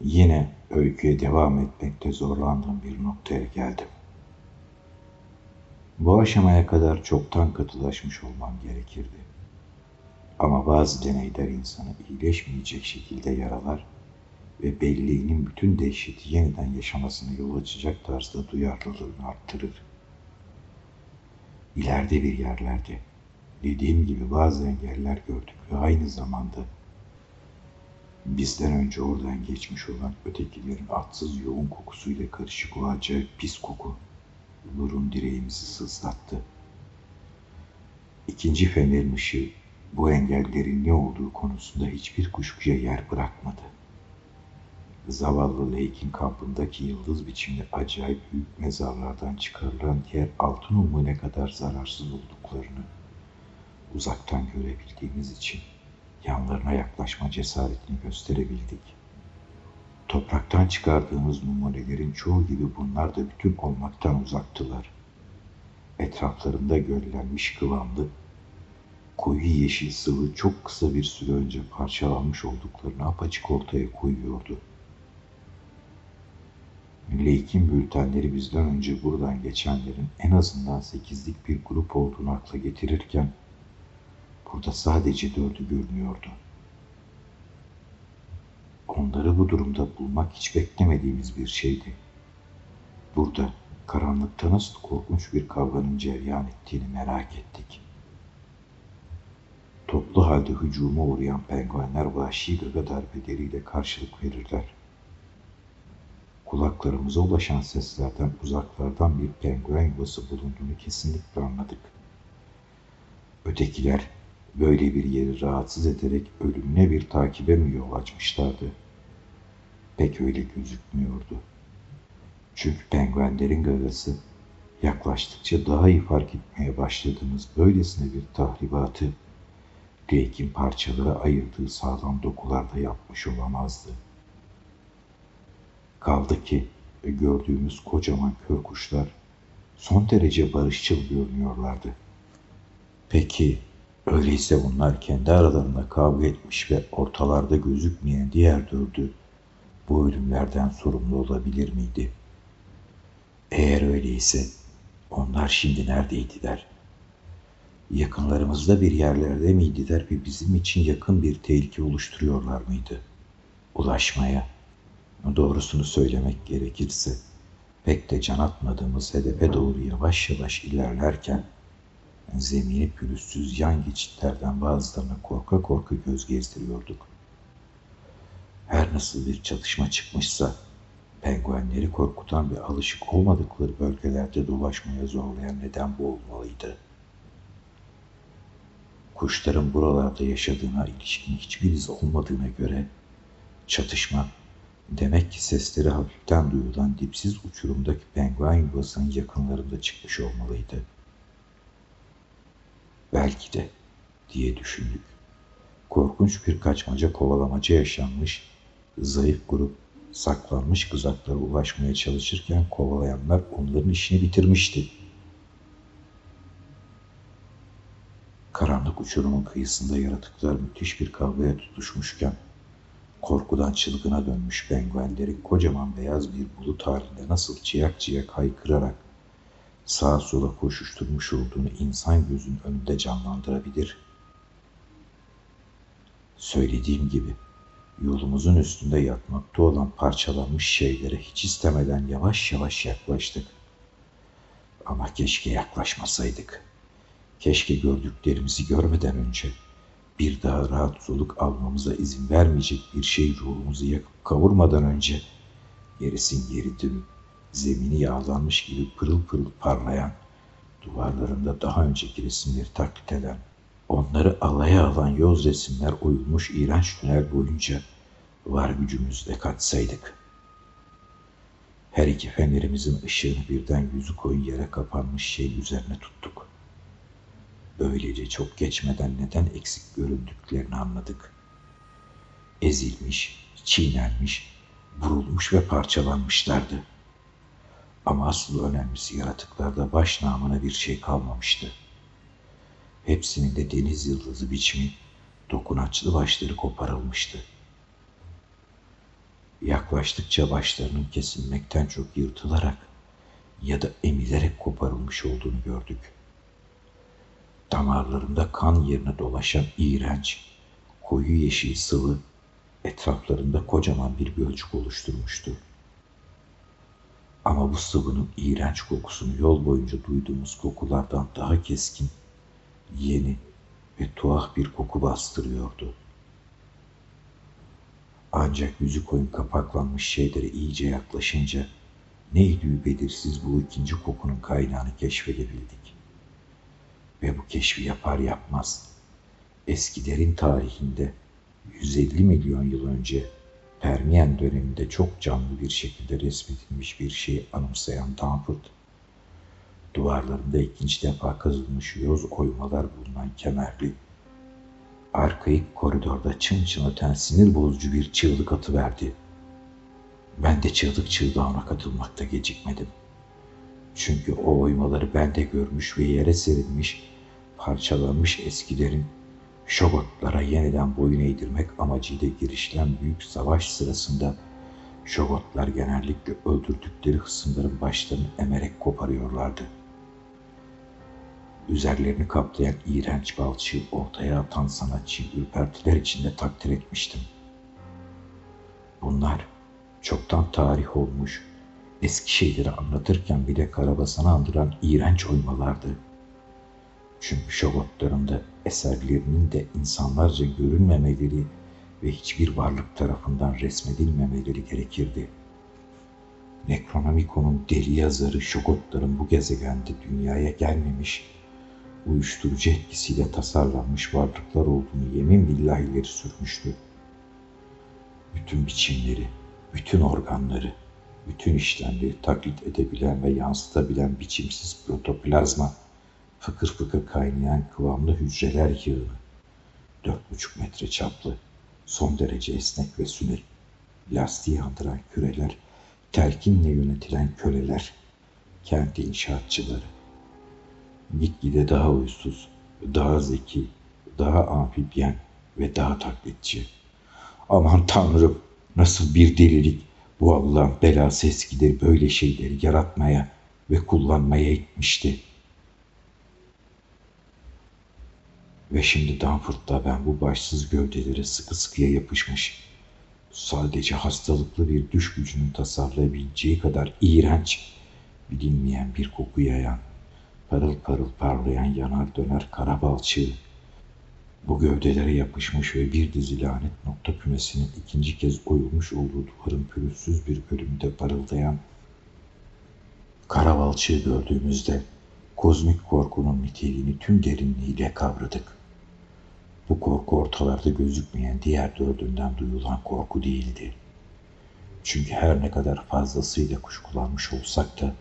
Yine öyküye devam etmekte zorlandığım bir noktaya geldim. Bu aşamaya kadar çoktan katılaşmış olmam gerekirdi. Ama bazı deneyler insanı iyileşmeyecek şekilde yaralar ve belleğinin bütün dehşeti yeniden yaşamasına yol açacak tarzda duyarlılığını arttırır. İleride bir yerlerde dediğim gibi bazı engeller gördük ve aynı zamanda bizden önce oradan geçmiş olan ötekilerin atsız yoğun kokusuyla karışık o acayip pis koku burun direğimizi sızlattı. İkinci fenerin ışığı bu engellerin ne olduğu konusunda hiçbir kuşkuya yer bırakmadı. Zavallı Lake'in kampındaki yıldız biçimli acayip büyük mezarlardan çıkarılan diğer altın umu ne kadar zararsız olduklarını uzaktan görebildiğimiz için yanlarına yaklaşma cesaretini gösterebildik. Topraktan çıkardığımız numunelerin çoğu gibi bunlar da bütün olmaktan uzaktılar. Etraflarında göllenmiş kıvamlı, koyu yeşil sıvı çok kısa bir süre önce parçalanmış olduklarını apaçık ortaya koyuyordu. Lake'in bültenleri bizden önce buradan geçenlerin en azından sekizlik bir grup olduğunu akla getirirken burada sadece dördü görünüyordu. Onları bu durumda bulmak hiç beklemediğimiz bir şeydi. Burada karanlıkta nasıl korkunç bir kavganın cereyan ettiğini merak ettik. Toplu halde hücuma uğrayan penguenler vahşi gaga darbeleriyle karşılık verirler. Kulaklarımıza ulaşan seslerden uzaklardan bir penguen yuvası bulunduğunu kesinlikle anladık. Ötekiler böyle bir yeri rahatsız ederek ölümüne bir takibe mi yol açmışlardı? Pek öyle gözükmüyordu. Çünkü penguenlerin gagası yaklaştıkça daha iyi fark etmeye başladığımız böylesine bir tahribatı Drake'in parçalara ayırdığı sağlam dokularda yapmış olamazdı. Kaldı ki gördüğümüz kocaman kör kuşlar son derece barışçıl görünüyorlardı. Peki öyleyse bunlar kendi aralarında kavga etmiş ve ortalarda gözükmeyen diğer dördü bu ölümlerden sorumlu olabilir miydi? Eğer öyleyse onlar şimdi neredeydiler? Yakınlarımızda bir yerlerde miydiler ve bizim için yakın bir tehlike oluşturuyorlar mıydı? Ulaşmaya, doğrusunu söylemek gerekirse, pek de can atmadığımız hedefe doğru yavaş yavaş ilerlerken, zemini pürüzsüz yan geçitlerden bazılarına korka korka göz gezdiriyorduk. Her nasıl bir çatışma çıkmışsa, penguenleri korkutan ve alışık olmadıkları bölgelerde dolaşmaya zorlayan neden bu olmalıydı. Kuşların buralarda yaşadığına ilişkin hiçbir iz olmadığına göre çatışma demek ki sesleri hafiften duyulan dipsiz uçurumdaki penguen yuvasının yakınlarında çıkmış olmalıydı. Belki de diye düşündük. Korkunç bir kaçmaca kovalamaca yaşanmış, zayıf grup saklanmış kızaklara ulaşmaya çalışırken kovalayanlar onların işini bitirmişti. Karanlık uçurumun kıyısında yaratıklar müthiş bir kavgaya tutuşmuşken korkudan çılgına dönmüş penguenlerin kocaman beyaz bir bulut halinde nasıl ciyak ciyak haykırarak sağa sola koşuşturmuş olduğunu insan gözünün önünde canlandırabilir. Söylediğim gibi yolumuzun üstünde yatmakta olan parçalanmış şeylere hiç istemeden yavaş yavaş yaklaştık. Ama keşke yaklaşmasaydık. Keşke gördüklerimizi görmeden önce bir daha rahat soluk almamıza izin vermeyecek bir şey ruhumuzu yakıp kavurmadan önce gerisin geri dönüp zemini yağlanmış gibi pırıl pırıl parlayan, duvarlarında daha önceki resimleri taklit eden, onları alaya alan yoz resimler oyulmuş iğrenç tünel boyunca var gücümüzle katsaydık. Her iki fenerimizin ışığını birden yüzü koyu yere kapanmış şey üzerine tuttuk. Böylece çok geçmeden neden eksik göründüklerini anladık. Ezilmiş, çiğnenmiş, vurulmuş ve parçalanmışlardı. Ama asıl önemlisi yaratıklarda baş namına bir şey kalmamıştı. Hepsinin de deniz yıldızı biçimi dokunaçlı başları koparılmıştı. yaklaştıkça başlarının kesilmekten çok yırtılarak ya da emilerek koparılmış olduğunu gördük. Damarlarında kan yerine dolaşan iğrenç, koyu yeşil sıvı etraflarında kocaman bir gölcük oluşturmuştu. Ama bu sıvının iğrenç kokusunu yol boyunca duyduğumuz kokulardan daha keskin, yeni ve tuhaf bir koku bastırıyordu. Ancak yüzü koyun kapaklanmış şeylere iyice yaklaşınca neydi belirsiz bu ikinci kokunun kaynağını keşfedebildik. Ve bu keşfi yapar yapmaz eskilerin tarihinde 150 milyon yıl önce Permiyen döneminde çok canlı bir şekilde resmedilmiş bir şeyi anımsayan Danford, duvarlarında ikinci defa kazılmış yoz oymalar bulunan kemerli, arkaik koridorda çın çın öten sinir bozucu bir çığlık atıverdi. Ben de çığlık çığlığına katılmakta gecikmedim. Çünkü o oymaları ben de görmüş ve yere serilmiş, parçalanmış eskilerin Şogotlara yeniden boyun eğdirmek amacıyla girişilen büyük savaş sırasında Şogotlar genellikle öldürdükleri hısımların başlarını emerek koparıyorlardı. Üzerlerini kaplayan iğrenç balçığı ortaya atan sanatçıyı ürpertiler içinde takdir etmiştim. Bunlar çoktan tarih olmuş, eski şeyleri anlatırken bile karabasanı andıran iğrenç oymalardı.'' Çünkü şogotlarında eserlerinin de insanlarca görünmemeleri ve hiçbir varlık tarafından resmedilmemeleri gerekirdi. Necronomicon'un deli yazarı şogotların bu gezegende dünyaya gelmemiş, uyuşturucu etkisiyle tasarlanmış varlıklar olduğunu yemin billah ileri sürmüştü. Bütün biçimleri, bütün organları, bütün işlemleri taklit edebilen ve yansıtabilen biçimsiz protoplazma fıkır fıkır kaynayan kıvamlı hücreler yığını. Dört buçuk metre çaplı, son derece esnek ve sünek, lastiği andıran küreler, telkinle yönetilen köleler, kendi inşaatçıları. Gitgide daha uysuz, daha zeki, daha amfibyen ve daha taklitçi. Aman tanrım nasıl bir delilik bu Allah'ın belası eskileri böyle şeyleri yaratmaya ve kullanmaya itmişti.'' Ve şimdi Danford'da ben bu başsız gövdelere sıkı sıkıya yapışmış, sadece hastalıklı bir düş gücünün tasarlayabileceği kadar iğrenç, bilinmeyen bir koku yayan, parıl parıl parlayan yanar döner kara balçığı, bu gövdelere yapışmış ve bir dizi lanet nokta kümesinin ikinci kez oyulmuş olduğu duvarın pürüzsüz bir bölümünde parıldayan kara balçığı gördüğümüzde kozmik korkunun niteliğini tüm derinliğiyle kavradık. Bu korku ortalarda gözükmeyen diğer dördünden duyulan korku değildi. Çünkü her ne kadar fazlasıyla kuşkulanmış olsak da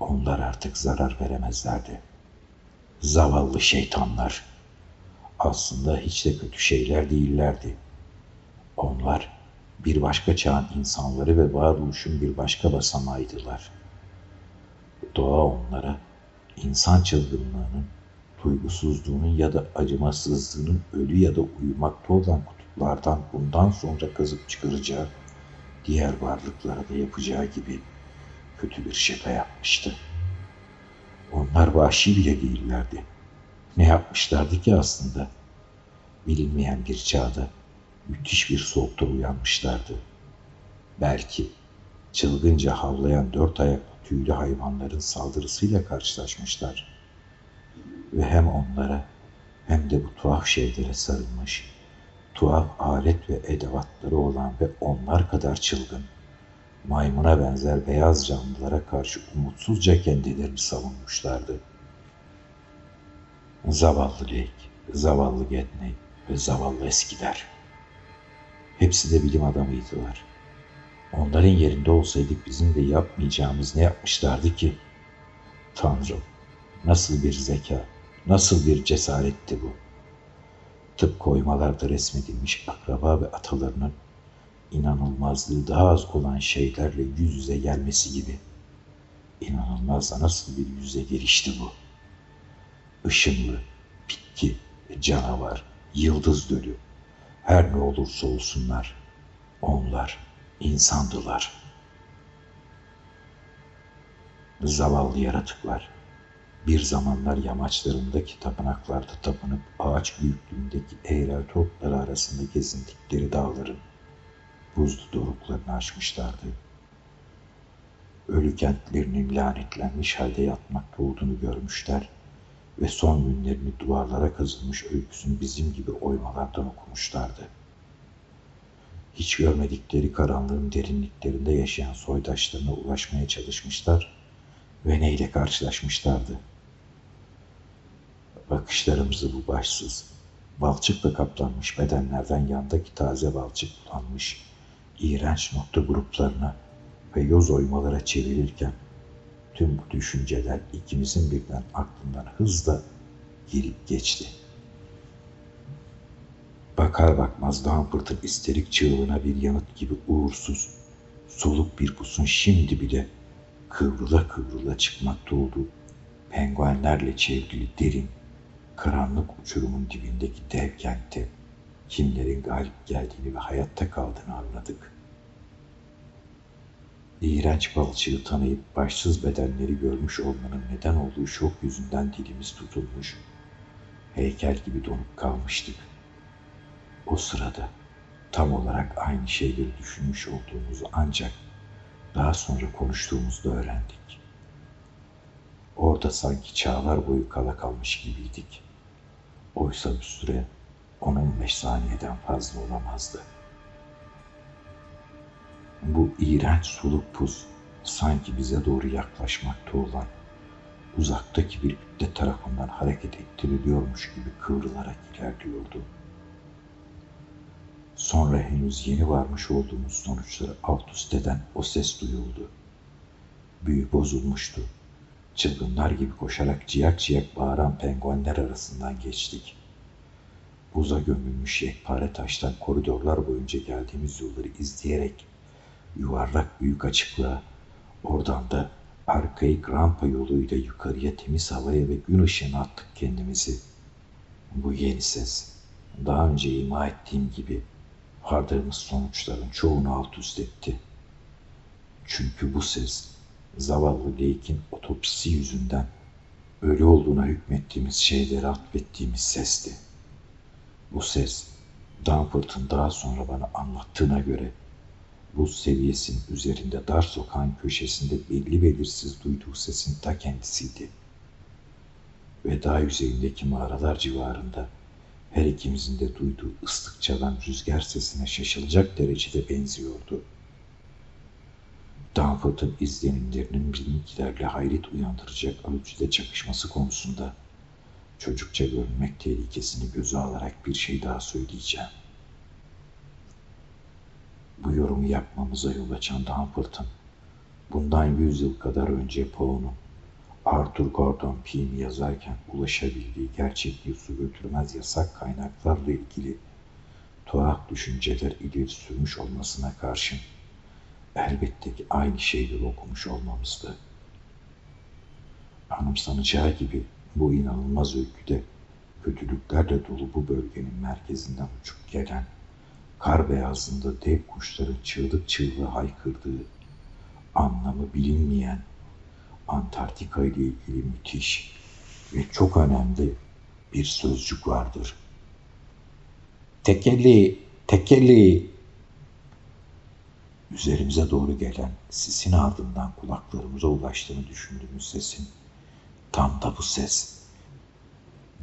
onlar artık zarar veremezlerdi. Zavallı şeytanlar. Aslında hiç de kötü şeyler değillerdi. Onlar bir başka çağın insanları ve varoluşun bir başka basamağıydılar. Doğa onlara insan çılgınlığının duygusuzluğunun ya da acımasızlığının ölü ya da uyumakta olan kutuplardan bundan sonra kazıp çıkaracağı, diğer varlıklara da yapacağı gibi kötü bir şaka yapmıştı. Onlar vahşi bile değillerdi. Ne yapmışlardı ki aslında? Bilinmeyen bir çağda müthiş bir soğukta uyanmışlardı. Belki çılgınca havlayan dört ayaklı tüylü hayvanların saldırısıyla karşılaşmışlar ve hem onlara hem de bu tuhaf şeylere sarılmış, tuhaf alet ve edevatları olan ve onlar kadar çılgın, maymuna benzer beyaz canlılara karşı umutsuzca kendilerini savunmuşlardı. Zavallı Lake, zavallı Gedney ve zavallı eskiler. Hepsi de bilim adamıydılar. Onların yerinde olsaydık bizim de yapmayacağımız ne yapmışlardı ki? Tanrım, nasıl bir zeka, Nasıl bir cesaretti bu? Tıpkı oymalarda resmedilmiş akraba ve atalarının inanılmazlığı daha az olan şeylerle yüz yüze gelmesi gibi. İnanılmaz da nasıl bir yüze gelişti bu? Işınlı, bitki, canavar, yıldız dölü, her ne olursa olsunlar, onlar İnsandılar. Zavallı yaratıklar. Bir zamanlar yamaçlarındaki tapınaklarda tapınıp ağaç büyüklüğündeki eğrelti otları arasında gezindikleri dağların buzlu doruklarını açmışlardı. Ölü kentlerinin lanetlenmiş halde yatmakta olduğunu görmüşler ve son günlerini duvarlara kazılmış öyküsünü bizim gibi oymalardan okumuşlardı. Hiç görmedikleri karanlığın derinliklerinde yaşayan soydaşlarına ulaşmaya çalışmışlar ve neyle karşılaşmışlardı? Bakışlarımızı bu başsız, balçıkla kaplanmış bedenlerden yandaki taze balçık bulanmış, iğrenç nokta gruplarına ve yoz oymalara çevirirken tüm bu düşünceler ikimizin birden aklından hızla gelip geçti. Bakar bakmaz Dampırt'ın isterik çığlığına bir yanıt gibi uğursuz, soluk bir pusun şimdi bile kıvrıla kıvrıla çıkmakta olduğu penguenlerle çevrili derin, karanlık uçurumun dibindeki dev kentte kimlerin galip geldiğini ve hayatta kaldığını anladık. İğrenç balçığı tanıyıp başsız bedenleri görmüş olmanın neden olduğu şok yüzünden dilimiz tutulmuş, heykel gibi donup kalmıştık. O sırada tam olarak aynı şeyleri düşünmüş olduğumuzu ancak daha sonra konuştuğumuzda öğrendik. Orada sanki çağlar boyu kala kalmış gibiydik. Oysa bir süre 10-15 saniyeden fazla olamazdı. Bu iğrenç soluk pus sanki bize doğru yaklaşmakta olan uzaktaki bir kütle tarafından hareket ettiriliyormuş gibi kıvrılarak ilerliyordu. Sonra henüz yeni varmış olduğumuz sonuçları alt üst eden o ses duyuldu. Büyü bozulmuştu. Çılgınlar gibi koşarak ciyak ciyak bağıran penguenler arasından geçtik. Buza gömülmüş yekpare taştan koridorlar boyunca geldiğimiz yolları izleyerek yuvarlak büyük açıklığa, oradan da arkaik rampa yoluyla yukarıya temiz havaya ve gün ışığına attık kendimizi. Bu yeni ses, daha önce ima ettiğim gibi vardığımız sonuçların çoğunu alt üst etti. Çünkü bu ses, zavallı Lake'in otopsisi yüzünden ölü olduğuna hükmettiğimiz şeyleri atfettiğimiz sesti. Bu ses, Danforth'ın daha sonra bana anlattığına göre buz seviyesinin üzerinde dar sokağın köşesinde belli belirsiz duyduğu sesin ta kendisiydi. Ve daha yüzeyindeki mağaralar civarında her ikimizin de duyduğu ıslık çalan rüzgar sesine şaşılacak derecede benziyordu. Danforth'ın izlenimlerinin bizimkilerle hayret uyandıracak ölçüde çakışması konusunda çocukça görünmek tehlikesini göze alarak bir şey daha söyleyeceğim. Bu yorumu yapmamıza yol açan Danforth'ın bundan yüz yıl kadar önce Poe'nun Arthur Gordon Pym yazarken ulaşabildiği gerçekliği su götürmez yasak kaynaklarla ilgili tuhaf düşünceler ileri sürmüş olmasına karşın elbette ki aynı şeyleri okumuş olmamızdı. Anımsanacağı gibi bu inanılmaz öyküde kötülüklerle dolu bu bölgenin merkezinden uçup gelen kar beyazında dev kuşların çığlık çığlığı haykırdığı, anlamı bilinmeyen Antarktika ile ilgili müthiş ve çok önemli bir sözcük vardır. Tekeli, tekeli. Üzerimize doğru gelen sisin ardından kulaklarımıza ulaştığını düşündüğümüz sesin tam da bu ses.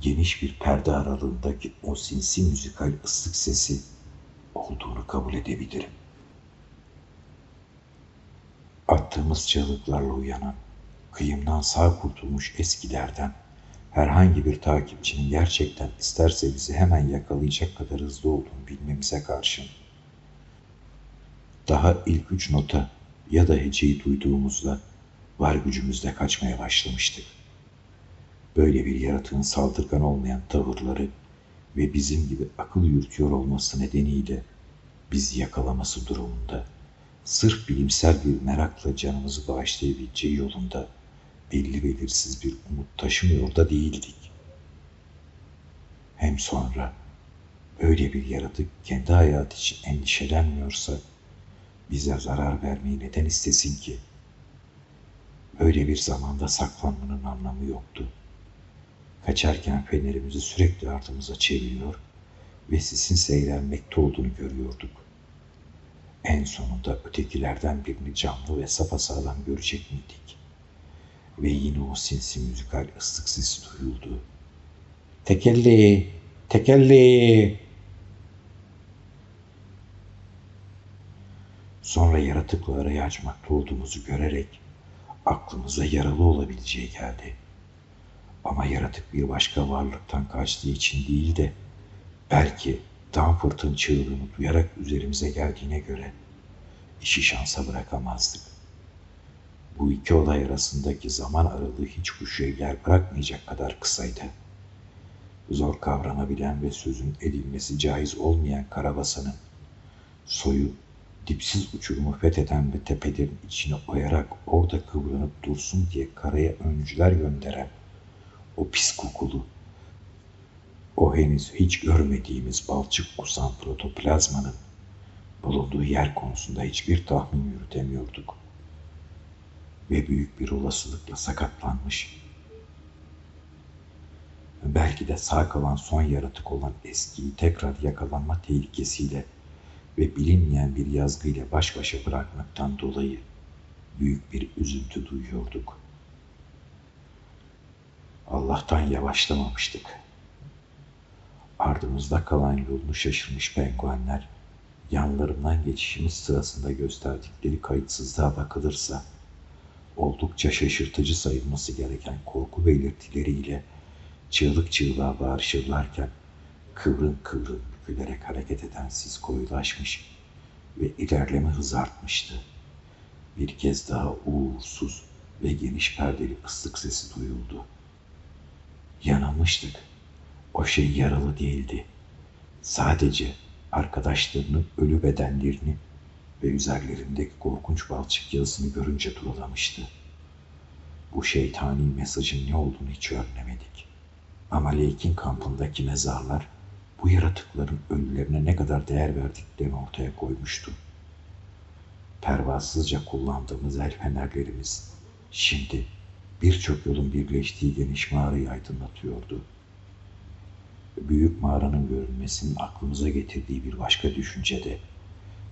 Geniş bir perde aralığındaki o sinsi müzikal ıslık sesi olduğunu kabul edebilirim. Attığımız çığlıklarla uyanan, kıyımdan sağ kurtulmuş eskilerden herhangi bir takipçinin gerçekten isterse bizi hemen yakalayacak kadar hızlı olduğunu bilmemize karşın daha ilk üç nota ya da heceyi duyduğumuzda var gücümüzle kaçmaya başlamıştık. Böyle bir yaratığın saldırgan olmayan tavırları ve bizim gibi akıl yürütüyor olması nedeniyle bizi yakalaması durumunda sırf bilimsel bir merakla canımızı bağışlayabileceği yolunda belli belirsiz bir umut taşımıyor da değildik. Hem sonra öyle bir yaratık kendi hayatı için endişelenmiyorsa bize zarar vermeyi neden istesin ki? Böyle bir zamanda saklanmanın anlamı yoktu. Kaçarken fenerimizi sürekli ardımıza çeviriyor ve sisin seyrelmekte olduğunu görüyorduk. En sonunda ötekilerden birini canlı ve sapasağlam görecek miydik? Ve yine o sinsi müzikal ıslık sesi duyuldu. Tekelli, tekelli. Sonra yaratıkla arayı açmakta olduğumuzu görerek aklımıza yaralı olabileceği geldi. Ama yaratık bir başka varlıktan kaçtığı için değil de belki Danforth'ın çığlığını duyarak üzerimize geldiğine göre işi şansa bırakamazdık. Bu iki olay arasındaki zaman aralığı hiç kuşuya yer bırakmayacak kadar kısaydı. Zor kavranabilen ve sözün edilmesi caiz olmayan karabasanın soyu dipsiz uçurumu fetheden ve tepelerin içine oyarak orada kıvranıp dursun diye karaya öncüler gönderen o pis kokulu, o henüz hiç görmediğimiz balçık kusan protoplazmanın bulunduğu yer konusunda hiçbir tahmin yürütemiyorduk. Ve büyük bir olasılıkla sakatlanmış. Belki de sağ kalan son yaratık olan eskiyi tekrar yakalanma tehlikesiyle ve bilinmeyen bir yazgıyla baş başa bırakmaktan dolayı büyük bir üzüntü duyuyorduk. Allah'tan yavaşlamamıştık. Ardımızda kalan yolunu şaşırmış penguenler, yanlarından geçişimiz sırasında gösterdikleri kayıtsızlığa bakılırsa, oldukça şaşırtıcı sayılması gereken korku belirtileriyle çığlık çığlığa bağırışırlarken kıvrın kıvrın bükülerek hareket eden sis koyulaşmış ve ilerleme hızı artmıştı. Bir kez daha uğursuz ve geniş perdeli ıslık sesi duyuldu. Yanılmıştık. O şey yaralı değildi. Sadece arkadaşlarının ölü bedenlerini ve üzerlerindeki korkunç balçık yazısını görünce durulamıştı. Bu şeytani mesajın ne olduğunu hiç öğrenemedik. Ama Lake'in kampındaki mezarlar bu yaratıkların ölülerine ne kadar değer verdiklerini ortaya koymuştu. Pervasızca kullandığımız el fenerlerimiz şimdi birçok yolun birleştiği geniş mağarayı aydınlatıyordu. Büyük mağaranın görünmesinin aklımıza getirdiği bir başka düşünce de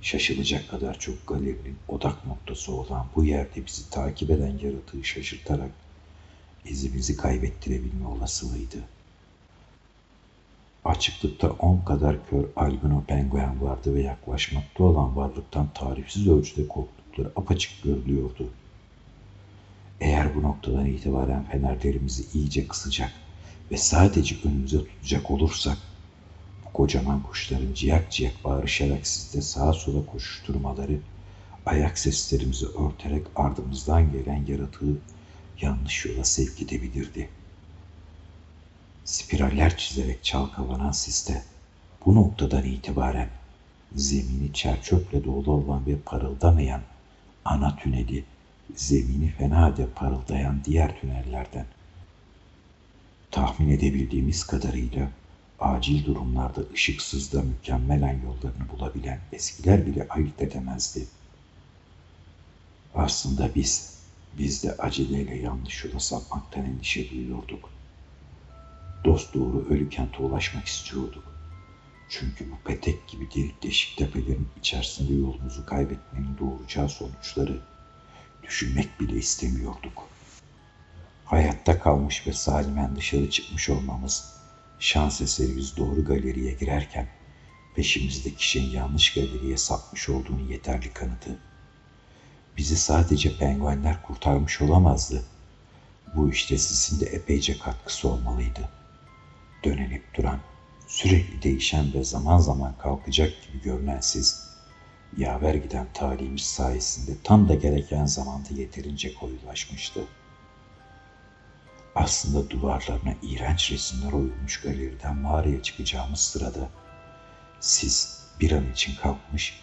şaşılacak kadar çok galerinin odak noktası olan bu yerde bizi takip eden yaratığı şaşırtarak izimizi kaybettirebilme olasılığıydı. Açıklıkta on kadar kör albino penguen vardı ve yaklaşmakta olan varlıktan tarifsiz ölçüde korktukları apaçık görülüyordu. Eğer bu noktadan itibaren fenerlerimizi iyice kısacak ve sadece önümüze tutacak olursak, kocaman kuşların ciyak ciyak bağırışarak sizde sağa sola koşuşturmaları, ayak seslerimizi örterek ardımızdan gelen yaratığı yanlış yola sevk edebilirdi. Spiraller çizerek çalkalanan siste bu noktadan itibaren zemini çerçöple dolu olan ve parıldamayan ana tüneli zemini fena halde parıldayan diğer tünellerden. Tahmin edebildiğimiz kadarıyla acil durumlarda ışıksızda mükemmelen yollarını bulabilen eskiler bile ayırt edemezdi. Aslında biz, biz de aceleyle yanlış yola sapmaktan endişe duyuyorduk. Dost doğru ölü kente ulaşmak istiyorduk. Çünkü bu petek gibi delik deşik tepelerin içerisinde yolumuzu kaybetmenin doğuracağı sonuçları düşünmek bile istemiyorduk. Hayatta kalmış ve salimen dışarı çıkmış olmamız, şans eseri biz doğru galeriye girerken peşimizdeki şeyin yanlış galeriye sapmış olduğunu yeterli kanıtı. Bizi sadece penguenler kurtarmış olamazdı. Bu işte sizin de epeyce katkısı olmalıydı. Dönenip duran, sürekli değişen ve zaman zaman kalkacak gibi görünen siz, yaver giden talihimiz sayesinde tam da gereken zamanda yeterince koyulaşmıştı. Aslında duvarlarına iğrenç resimler oyulmuş galeriden mağaraya çıkacağımız sırada siz bir an için kalkmış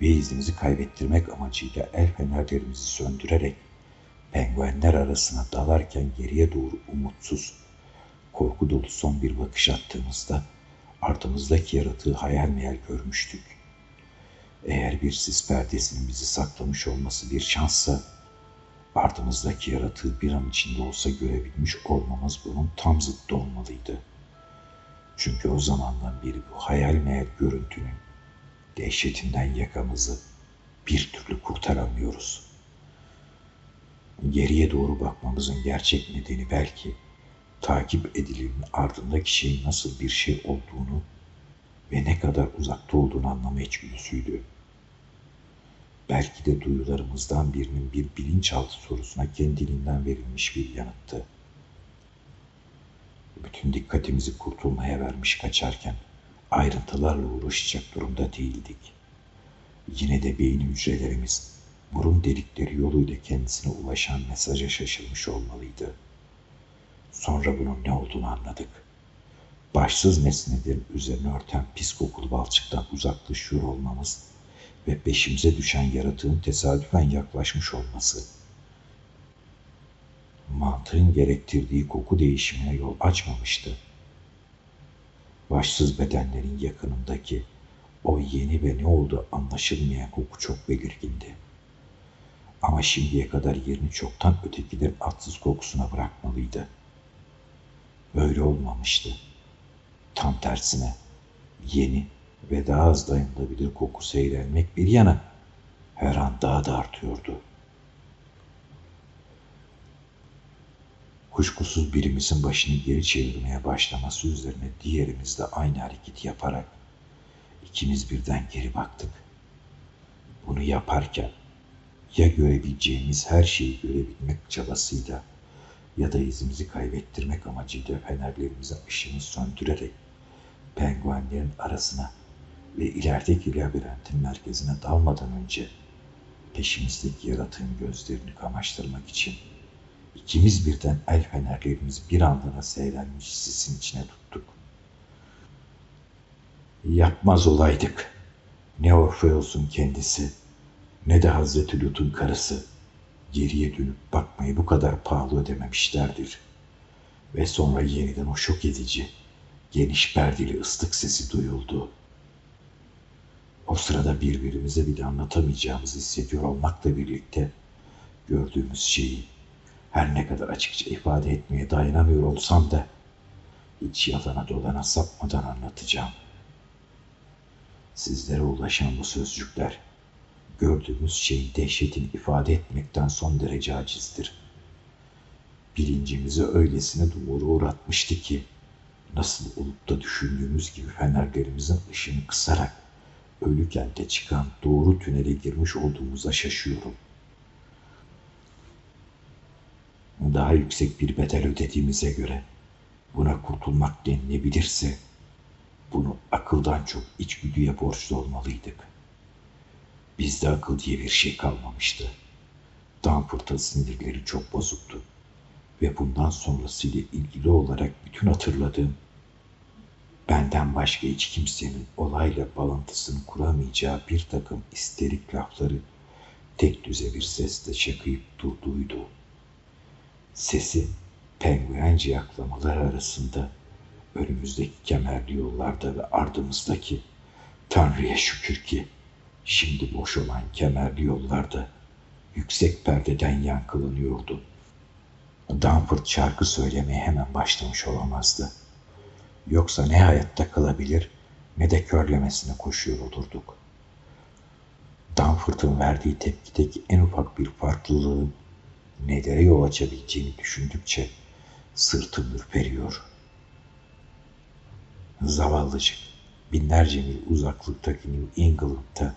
ve izimizi kaybettirmek amacıyla el fenerlerimizi söndürerek penguenler arasına dalarken geriye doğru umutsuz, korku dolu son bir bakış attığımızda ardımızdaki yaratığı hayal meyal görmüştük. Eğer bir sis perdesinin bizi saklamış olması bir şanssa, ardımızdaki yaratığı bir an içinde olsa görebilmiş olmamız bunun tam zıttı olmalıydı. Çünkü o zamandan beri bu hayal meyal görüntünün dehşetinden yakamızı bir türlü kurtaramıyoruz. Geriye doğru bakmamızın gerçek nedeni belki takip edilenin ardındaki şeyin nasıl bir şey olduğunu ve ne kadar uzakta olduğunu anlama içgüdüsüydü. Belki de duyularımızdan birinin bir bilinçaltı sorusuna kendiliğinden verilmiş bir yanıttı. Bütün dikkatimizi kurtulmaya vermiş kaçarken ayrıntılarla uğraşacak durumda değildik. Yine de beyin hücrelerimiz burun delikleri yoluyla kendisine ulaşan mesaja şaşırmış olmalıydı. Sonra bunun ne olduğunu anladık. Başsız nesnelerin üzerine örten pis kokulu balçıktan uzaklaşıyor olmamız ve peşimize düşen yaratığın tesadüfen yaklaşmış olması. Mantığın gerektirdiği koku değişimine yol açmamıştı. Başsız bedenlerin yakınındaki o yeni ve ne oldu anlaşılmayan koku çok belirgindi. Ama şimdiye kadar yerini çoktan ötekilerin atsız kokusuna bırakmalıydı. Böyle olmamıştı. Tam tersine yeni ve daha az dayanılabilir koku seyrelmek bir yana her an daha da artıyordu. Kuşkusuz birimizin başını geri çevirmeye başlaması üzerine diğerimiz de aynı hareketi yaparak ikimiz birden geri baktık. Bunu yaparken ya görebileceğimiz her şeyi görebilmek çabasıyla ya da izimizi kaybettirmek amacıyla fenerlerimizin ışığını söndürerek penguenlerin arasına ve ilerideki labirentin merkezine dalmadan önce peşimizdeki yaratığın gözlerini kamaştırmak için ikimiz birden el fenerlerimizi bir andına seyrelmiş sisin içine tuttuk. Yapmaz olaydık. Ne Orfeos'un kendisi ne de Hazreti Lut'un karısı geriye dönüp bakmayı bu kadar pahalı ödememişlerdir. Ve sonra yeniden o şok edici, geniş perdeli ıslık sesi duyuldu. O sırada birbirimize bile anlatamayacağımızı hissediyor olmakla birlikte gördüğümüz şeyi her ne kadar açıkça ifade etmeye dayanamıyor olsam da hiç yalana dolana sapmadan anlatacağım. Sizlere ulaşan bu sözcükler gördüğümüz şeyin dehşetini ifade etmekten son derece acizdir. Bilincimizi öylesine dumura uğratmıştı ki nasıl olup da düşündüğümüz gibi fenerlerimizin ışını kısarak ölü kente çıkan doğru tünele girmiş olduğumuza şaşıyorum. Daha yüksek bir bedel ödediğimize göre buna kurtulmak denilebilirse bunu akıldan çok içgüdüye borçlu olmalıydık.'' Bizde akıl diye bir şey kalmamıştı. Danfurt'un sinirleri çok bozuktu. Ve bundan sonrasıyla ilgili olarak bütün hatırladığım benden başka hiç kimsenin olayla bağlantısını kuramayacağı bir takım isterik lafları tek düze bir sesle çakıyıp durduydu. Sesi penguence yaklamalar arasında önümüzdeki kemerli yollarda ve ardımızdaki Tanrı'ya şükür ki Şimdi boş olan kemerli yollarda yüksek perdeden yankılanıyordu. Danford şarkı söylemeye hemen başlamış olamazdı. Yoksa ne hayatta kalabilir ne de körlemesine koşuyor olurduk. Danford'un verdiği tepkideki en ufak bir farklılığın nelere yol açabileceğini düşündükçe sırtım ürperiyor. Zavallıcık binlerce mil uzaklıktaki New England'da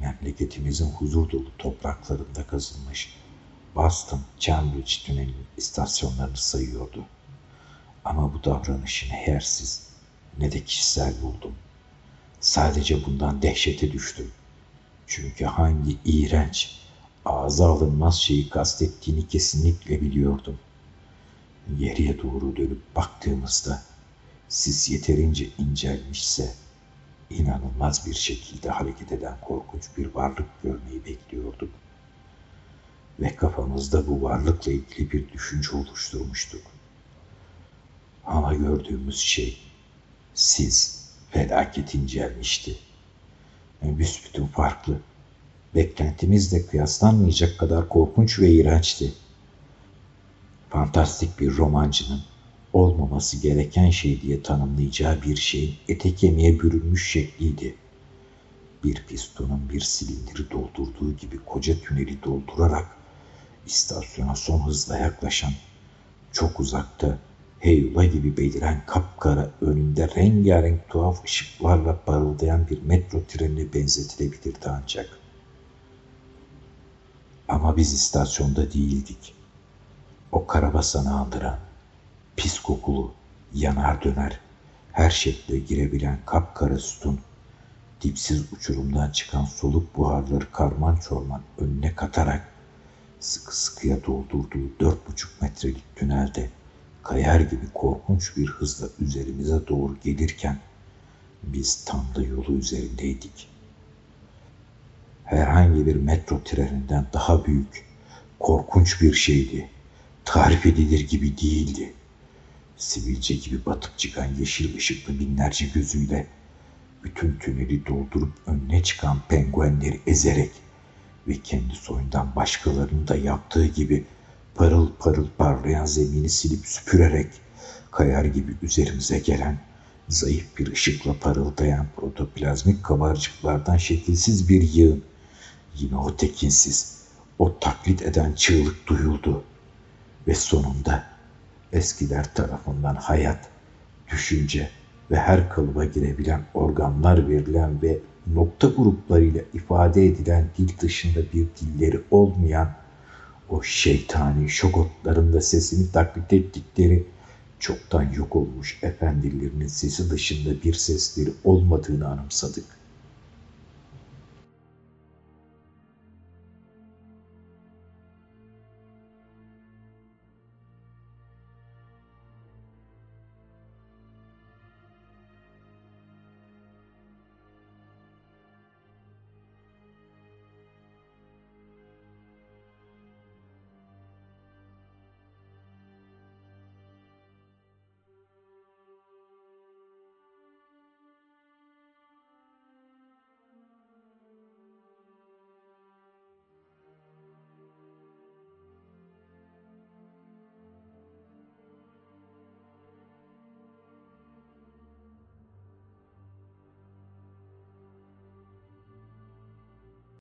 memleketimizin huzur dolu topraklarında kazılmış Boston Cambridge tünelinin istasyonlarını sayıyordu. Ama bu davranışı ne yersiz ne de kişisel buldum. Sadece bundan dehşete düştüm. Çünkü hangi iğrenç, ağza alınmaz şeyi kastettiğini kesinlikle biliyordum. Geriye doğru dönüp baktığımızda sis yeterince incelmişse inanılmaz bir şekilde hareket eden korkunç bir varlık görmeyi bekliyorduk. Ve kafamızda bu varlıkla ilgili bir düşünce oluşturmuştuk. Ama gördüğümüz şey siz felaket incelmişti. büsbütün farklı. Beklentimizle kıyaslanmayacak kadar korkunç ve iğrençti. Fantastik bir romancının olmaması gereken şey diye tanımlayacağı bir şeyin ete kemiğe bürünmüş şekliydi. Bir pistonun bir silindiri doldurduğu gibi koca tüneli doldurarak istasyona son hızla yaklaşan, çok uzakta heyula gibi beliren kapkara önünde rengarenk tuhaf ışıklarla parıldayan bir metro trenine benzetilebilirdi ancak. Ama biz istasyonda değildik. O karabasanı andıran, pis kokulu, yanar döner, her şekle girebilen kapkara sütun, dipsiz uçurumdan çıkan soluk buharları karman çorman önüne katarak sıkı sıkıya doldurduğu dört buçuk metrelik tünelde kayar gibi korkunç bir hızla üzerimize doğru gelirken biz tam da yolu üzerindeydik. Herhangi bir metro treninden daha büyük, korkunç bir şeydi. Tarif edilir gibi değildi. Sivilce gibi batıp çıkan yeşil ışıklı binlerce gözüyle bütün tüneli doldurup önüne çıkan penguenleri ezerek ve kendi soyundan başkalarının da yaptığı gibi parıl parıl parlayan zemini silip süpürerek kayar gibi üzerimize gelen zayıf bir ışıkla parıldayan protoplazmik kabarcıklardan şekilsiz bir yığın. Yine o tekinsiz, o taklit eden çığlık duyuldu. Ve sonunda eskiler tarafından hayat, düşünce ve her kalıba girebilen organlar verilen ve nokta gruplarıyla ifade edilen dil dışında bir dilleri olmayan o şeytani şokotlarında sesini taklit ettikleri çoktan yok olmuş efendilerinin sesi dışında bir sesleri olmadığını anımsadık.